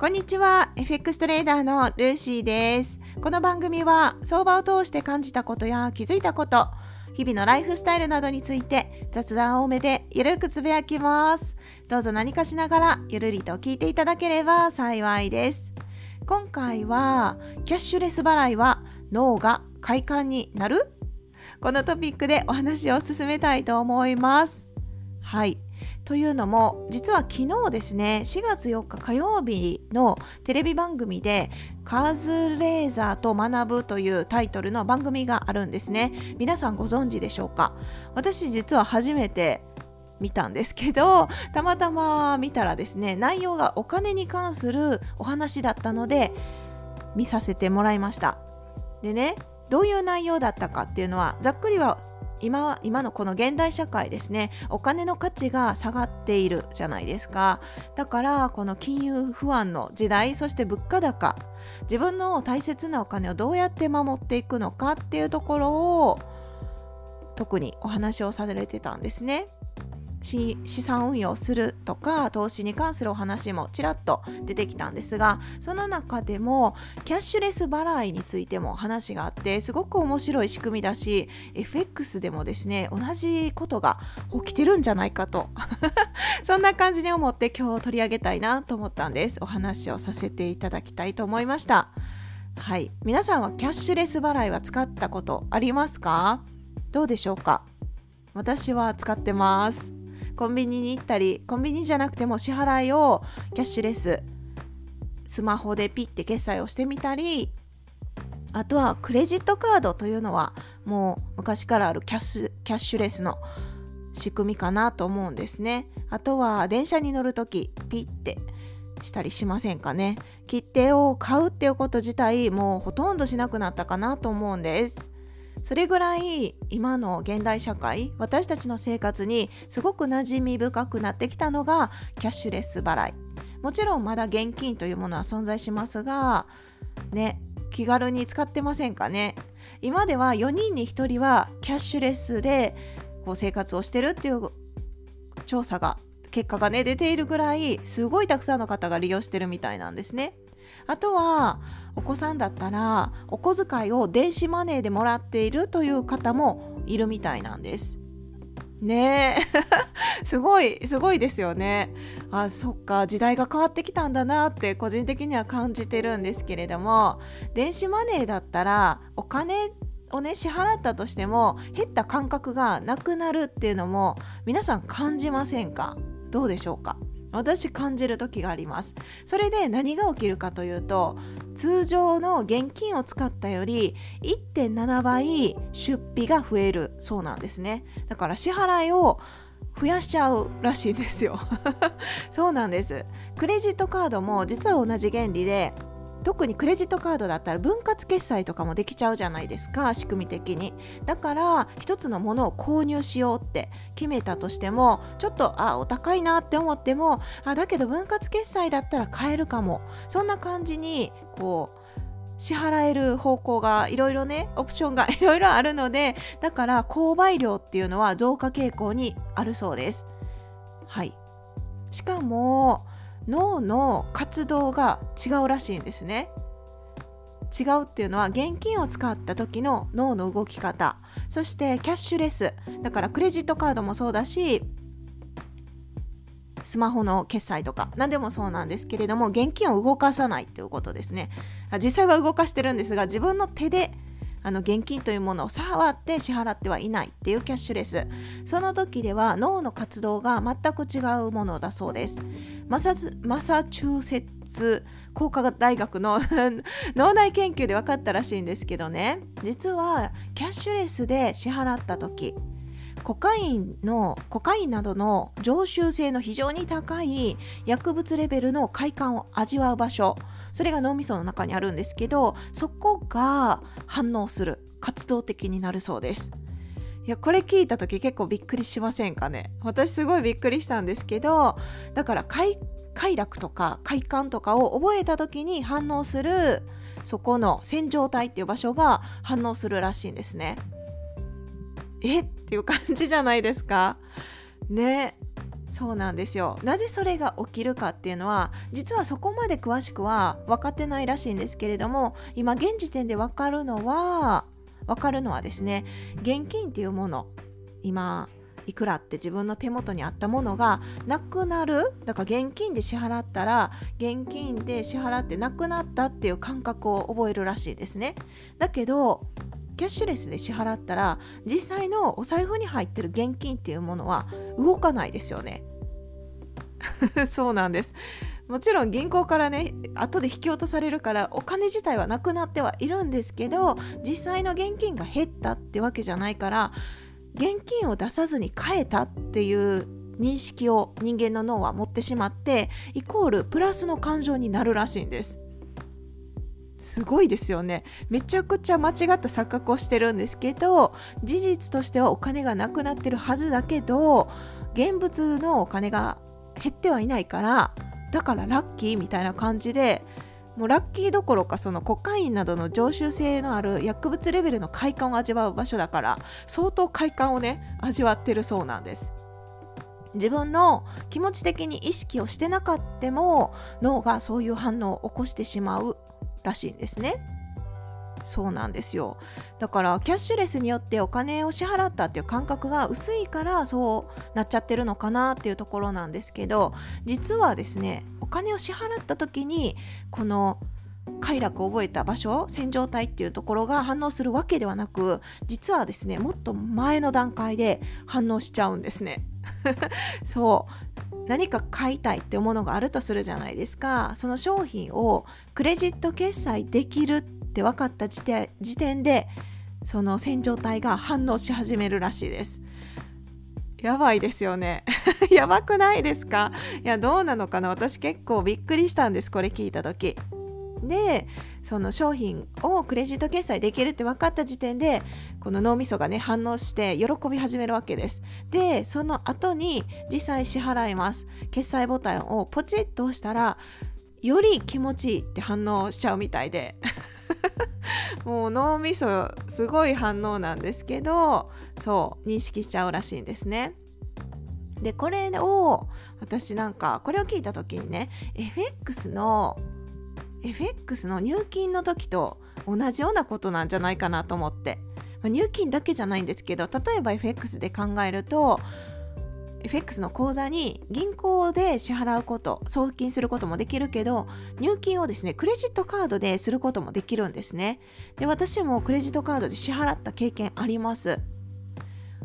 こんにちは。FX トレーダーのルーシーです。この番組は相場を通して感じたことや気づいたこと日々のライフスタイルなどについて雑談多めでゆるくつぶやきます。どうぞ何かしながらゆるりと聞いていただければ幸いです。今回はキャッシュレス払いは脳が快感になる？このトピックでお話を進めたいと思います。はい。というのも実は昨日ですね4月4日火曜日のテレビ番組で「カズレーザーと学ぶ」というタイトルの番組があるんですね。皆さんご存知でしょうか？私実は初めて見たんですけどたまたま見たらですね内容がお金に関するお話だったので見させてもらいました。でねどういう内容だったかっていうのはざっくりは今は今のこの現代社会ですねお金の価値が下がっているじゃないですかだからこの金融不安の時代そして物価高自分の大切なお金をどうやって守っていくのかっていうところを特にお話をされてたんですね。資産運用するとか投資に関するお話もちらっと出てきたんですがその中でもキャッシュレス払いについても話があってすごく面白い仕組みだし FX でもですね同じことが起きてるんじゃないかと。そんな感じに思って今日取り上げたいなと思ったんです。お話をさせていただきたいと思いました。はい。皆さんはキャッシュレス払いは使ったことありますか？どうでしょうか？私は使ってます。コンビニに行ったりコンビニじゃなくても支払いをキャッシュレススマホでピッて決済をしてみたりあとはクレジットカードというのはもう昔からあるキャッシュキャッシュレスの仕組みかなと思うんですね。あとは電車に乗る時ピッてしたりしませんかね。切手を買うっていうこと自体もうほとんどしなくなったかなと思うんです。それぐらい今の現代社会私たちの生活にすごく馴染み深くなってきたのがキャッシュレス払い。もちろんまだ現金というものは存在しますがね気軽に使ってませんかね。今では4人に1人はキャッシュレスでこう生活をしてるっていう調査が結果がね出ているぐらいすごいたくさんの方が利用してるみたいなんですね。あとはお子さんだったらお小遣いを電子マネーでもらっているという方もいるみたいなんです。ねえ。すごいすごいですよね。あそっか時代が変わってきたんだなって個人的には感じてるんですけれども電子マネーだったらお金をね支払ったとしても減った感覚がなくなるっていうのも皆さん感じませんか？どうでしょうか？私感じる時があります。それで何が起きるかというと通常の現金を使ったより1.7倍出費が増えるそうなんですね。だから支払いを増やしちゃうらしいんですよ。そうなんです。クレジットカードも実は同じ原理で特にクレジットカードだったら分割決済とかもできちゃうじゃないですか仕組み的に。だから一つのものを購入しようって決めたとしてもちょっとあお高いなって思ってもあだけど分割決済だったら買えるかも。そんな感じにこう支払える方向がいろいろねオプションが いろいろあるのでだから購買量っていうのは増加傾向にあるそうです。はい。しかも脳の活動が違うらしいんですね。違うっていうのは現金を使った時の脳の動き方。そしてキャッシュレス。だからクレジットカードもそうだしスマホの決済とか何でもそうなんですけれども現金を動かさないということですね。実際は動かしてるんですが自分の手であの現金というものを触って支払ってはいないっていうキャッシュレス。その時では脳の活動が全く違うものだそうです。マサマサチューセッツ工科大学の 脳内研究で分かったらしいんですけどね。実はキャッシュレスで支払った時コカインのコカインなどの常習性の非常に高い薬物レベルの快感を味わう場所。それが脳みその中にあるんですけどそこが反応する活動的になるそうです。いやこれ聞いた時結構びっくりしませんかね？私すごいびっくりしたんですけどだから快楽とか快感とかを覚えた時に反応するそこの線状体っていう場所が反応するらしいんですね。え？っていう感じじゃないですか。ね。そうなんですよ。なぜそれが起きるかっていうのは実はそこまで詳しくは分かってないらしいんですけれども今現時点で分かるのは分かるのはですね現金っていうもの今いくらって自分の手元にあったものがなくなるだから現金で支払ったら現金で支払ってなくなったっていう感覚を覚えるらしいですね。だけどキャッシュレスで支払ったら実際のお財布に入ってる現金っていうものは動かないですよね。そうなんです。もちろん銀行からね後で引き落とされるからお金自体はなくなってはいるんですけど実際の現金が減ったってわけじゃないから現金を出さずに変えたっていう認識を人間の脳は持ってしまってイコールプラスの感情になるらしいんです。すごいですよね。めちゃくちゃ間違った錯覚をしてるんですけど事実としてはお金がなくなってるはずだけど現物のお金が減ってはいないからだからラッキーみたいな感じでもうラッキーどころかそのコカインなどの常習性のある薬物レベルの快感を味わう場所だから相当快感をね味わってるそうなんです。自分の気持ち的に意識をしてなかっても脳がそういう反応を起こしてしまう。らしいんですね。そうなんですよ。だからキャッシュレスによってお金を支払ったっていう感覚が薄いからそうなっちゃってるのかなっていうところなんですけど実はですねお金を支払った時にこの快楽を覚えた場所線状体っていうところが反応するわけではなく実はですねもっと前の段階で反応しちゃうんですね。そう。何か買いたいって思うのがあるとするじゃないですか。その商品をクレジット決済できるって分かった時点でその洗浄体が反応し始めるらしいです。やばいですよね。やばくないですか？いやどうなのかな？私結構びっくりしたんですこれ聞いた時。でその商品をクレジット決済できるって分かった時点でこの脳みそがね反応して喜び始めるわけです。でその後に実際支払います。決済ボタンをポチッと押したらより気持ちいいって反応しちゃうみたいで。もう脳みそすごい反応なんですけどそう認識しちゃうらしいんですね。でこれを私なんかこれを聞いた時にね FX の FX の入金の時と同じようなことなんじゃないかなと思って、まあ、入金だけじゃないんですけど例えば FX で考えると FX の口座に銀行で支払うこと送金することもできるけど入金をですねクレジットカードですることもできるんですね。で私もクレジットカードで支払った経験あります。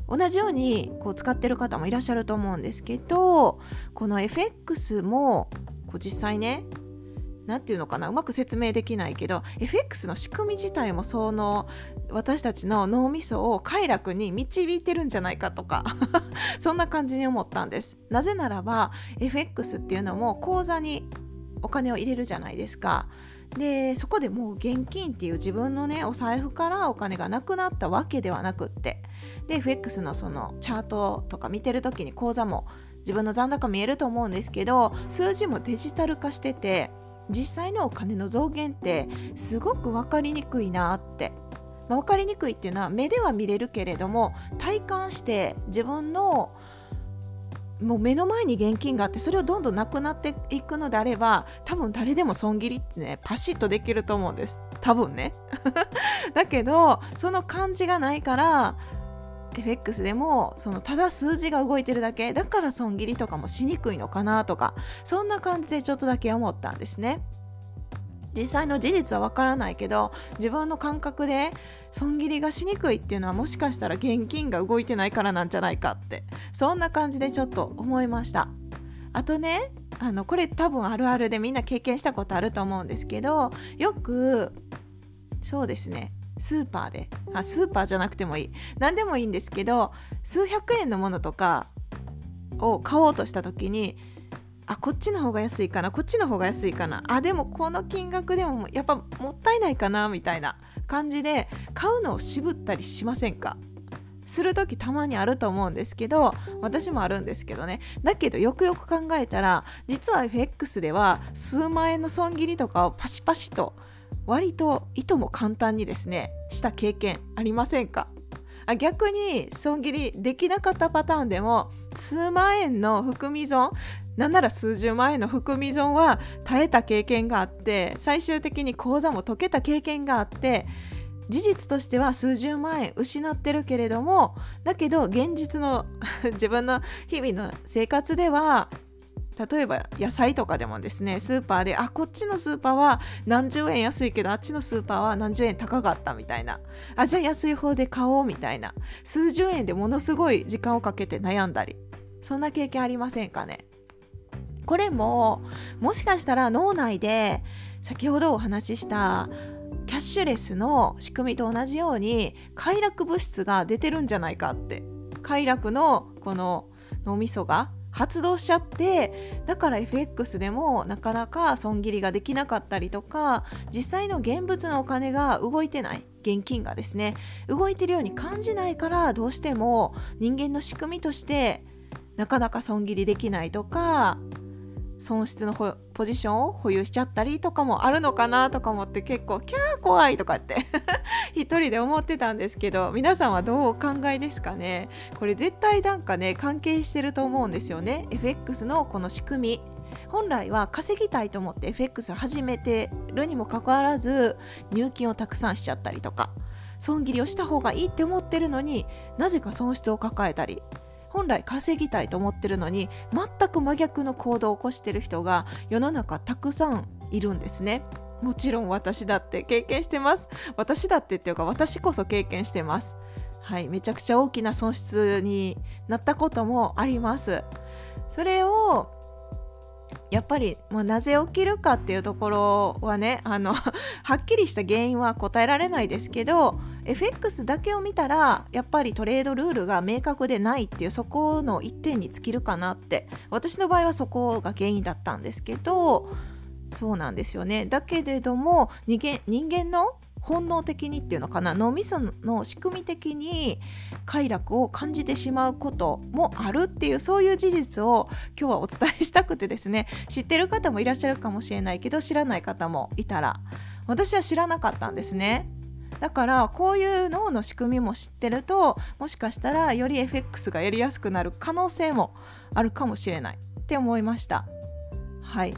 同じようにこう使ってる方もいらっしゃると思うんですけどこの FX もこう実際ね何て言うのかな？うまく説明できないけど FX の仕組み自体もその私たちの脳みそを快楽に導いてるんじゃないかとか そんな感じに思ったんです。なぜならば FX っていうのも口座にお金を入れるじゃないですか。でそこでもう現金っていう自分のねお財布からお金がなくなったわけではなくって。で FX のそのチャートとか見てる時に口座も自分の残高見えると思うんですけど数字もデジタル化してて実際のお金の増減ってすごく分かりにくいなって、まあ、分かりにくいっていうのは目では見れるけれども体感して自分のもう目の前に現金があってそれをどんどんなくなっていくのであれば多分誰でも損切りってねパシッとできると思うんです。多分ね。だけどその感じがないから FX でもそのただ数字が動いてるだけだから損切りとかもしにくいのかなとかそんな感じでちょっとだけ思ったんですね。実際の事実はわからないけど自分の感覚で損切りがしにくいっていうのはもしかしたら現金が動いてないからなんじゃないかってそんな感じでちょっと思いましたあとねあのこれ多分あるあるでみんな経験したことあると思うんですけどよくそうですねスーパーで。あスーパーじゃなくてもいい。何でもいいんですけど数百円のものとかを買おうとした時にあこっちの方が安いかなこっちの方が安いかなあでもこの金額でもやっぱもったいないかなみたいな感じで買うのを渋ったりしませんか？する時たまにあると思うんですけど私もあるんですけどね。だけどよくよく考えたら実は FX では数万円の損切りとかをパシパシと割といとも簡単にですねした経験ありませんか？あ逆に損切りできなかったパターンでも数万円の含み損なんなら数十万円の含み損は耐えた経験があって最終的に口座も解けた経験があって事実としては数十万円失ってるけれどもだけど現実の 自分の日々の生活では例えば野菜とかでもですねスーパーであこっちのスーパーは何十円安いけどあっちのスーパーは何十円高かったみたいな。あじゃあ安い方で買おうみたいな。数十円でものすごい時間をかけて悩んだり。そんな経験ありませんかね？これももしかしたら脳内で先ほどお話ししたキャッシュレスの仕組みと同じように快楽物質が出てるんじゃないかって。快楽のこの脳みそが発動しちゃってだから FX でもなかなか損切りができなかったりとか実際の現物のお金が動いてない現金がですね動いてるように感じないからどうしても人間の仕組みとしてなかなか損切りできないとか損失のポジションを保有しちゃったりとかもあるのかなとか思って結構キャー怖いとかって 一人で思ってたんですけど皆さんはどうお考えですかね？これ絶対なんかね関係してると思うんですよね。FX のこの仕組み。本来は稼ぎたいと思って FX を始めてるにもかかわらず入金をたくさんしちゃったりとか損切りをした方がいいって思ってるのになぜか損失を抱えたり本来稼ぎたいと思ってるのに全く真逆の行動を起こしてる人が世の中たくさんいるんですね。もちろん私だって経験してます。私だってっていうか私こそ経験してます。はい、めちゃくちゃ大きな損失になったこともあります。それをやっぱりもうなぜ起きるかっていうところはねあの はっきりした原因は答えられないですけど FX だけを見たらやっぱりトレードルールが明確でないっていうそこの一点に尽きるかなって私の場合はそこが原因だったんですけどそうなんですよね。だけれども人間人間の本能的にっていうのかな？脳みその仕組み的に快楽を感じてしまうこともあるっていうそういう事実を今日はお伝えしたくてですね。知ってる方もいらっしゃるかもしれないけど知らない方もいたら私は知らなかったんですね。だからこういう脳の仕組みも知ってるともしかしたらより FX がやりやすくなる可能性もあるかもしれないって思いました。はい。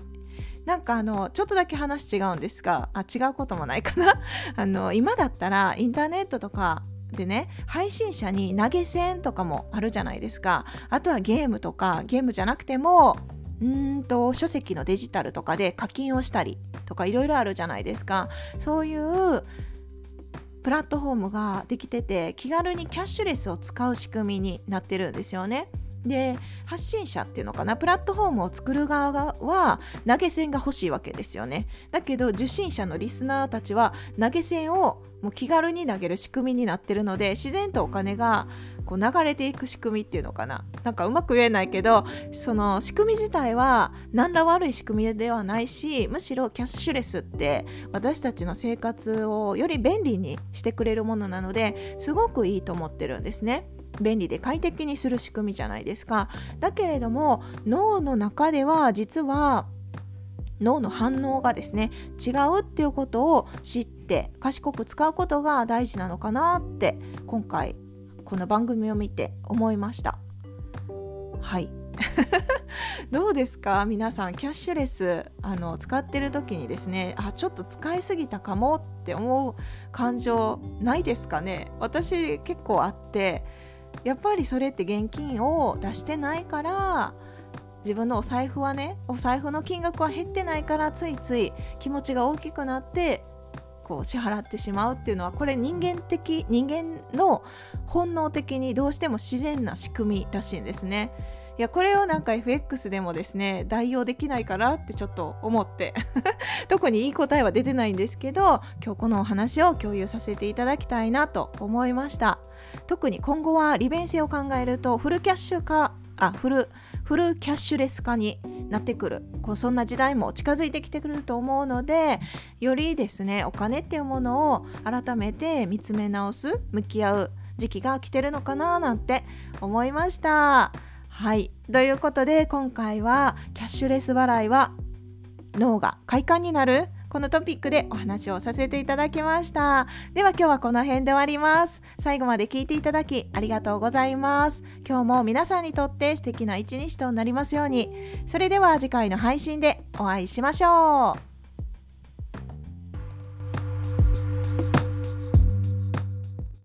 なんかあのちょっとだけ話違うんですがあ違うこともないかな。あの今だったらインターネットとかでね配信者に投げ銭とかもあるじゃないですか。あとはゲームとかゲームじゃなくてもうんと書籍のデジタルとかで課金をしたりとかいろいろあるじゃないですか。そういうプラットフォームができてて気軽にキャッシュレスを使う仕組みになってるんですよね。で発信者っていうのかなプラットフォームを作る側は投げ銭が欲しいわけですよねだけど受信者のリスナーたちは投げ銭をもう気軽に投げる仕組みになってるので自然とお金がこう流れていく仕組みっていうのかななんかうまく言えないけどその仕組み自体は何ら悪い仕組みではないしむしろキャッシュレスって私たちの生活をより便利にしてくれるものなのですごくいいと思ってるんですね。便利で快適にする仕組みじゃないですか。だけれども脳の中では実は脳の反応がですね違うっていうことを知って賢く使うことが大事なのかなって今回この番組を見て思いました。はい。どうですか？皆さんキャッシュレスあの使ってる時にですねあちょっと使いすぎたかもって思う感情ないですかね？私結構あってやっぱりそれって現金を出してないから自分のお財布はねお財布の金額は減ってないからついつい気持ちが大きくなってこう支払ってしまうっていうのはこれ人間的人間の本能的にどうしても自然な仕組みらしいんですね。いやこれをなんか FX でもですね代用できないかなってちょっと思って 特にいい答えは出てないんですけど今日このお話を共有させていただきたいなと思いました特に今後は利便性を考えるとフルキャッシュ化あフルフルキャッシュレス化になってくる。そんな時代も近づいてきてくると思うのでよりですねお金っていうものを改めて見つめ直す向き合う時期が来てるのかななんて思いました。はい。ということで今回はキャッシュレス払いは脳が快感になるこのトピックでお話をさせていただきました。では今日はこの辺で終わります。最後まで聞いていただきありがとうございます。今日も皆さんにとって素敵な一日となりますように。それでは次回の配信でお会いしましょう。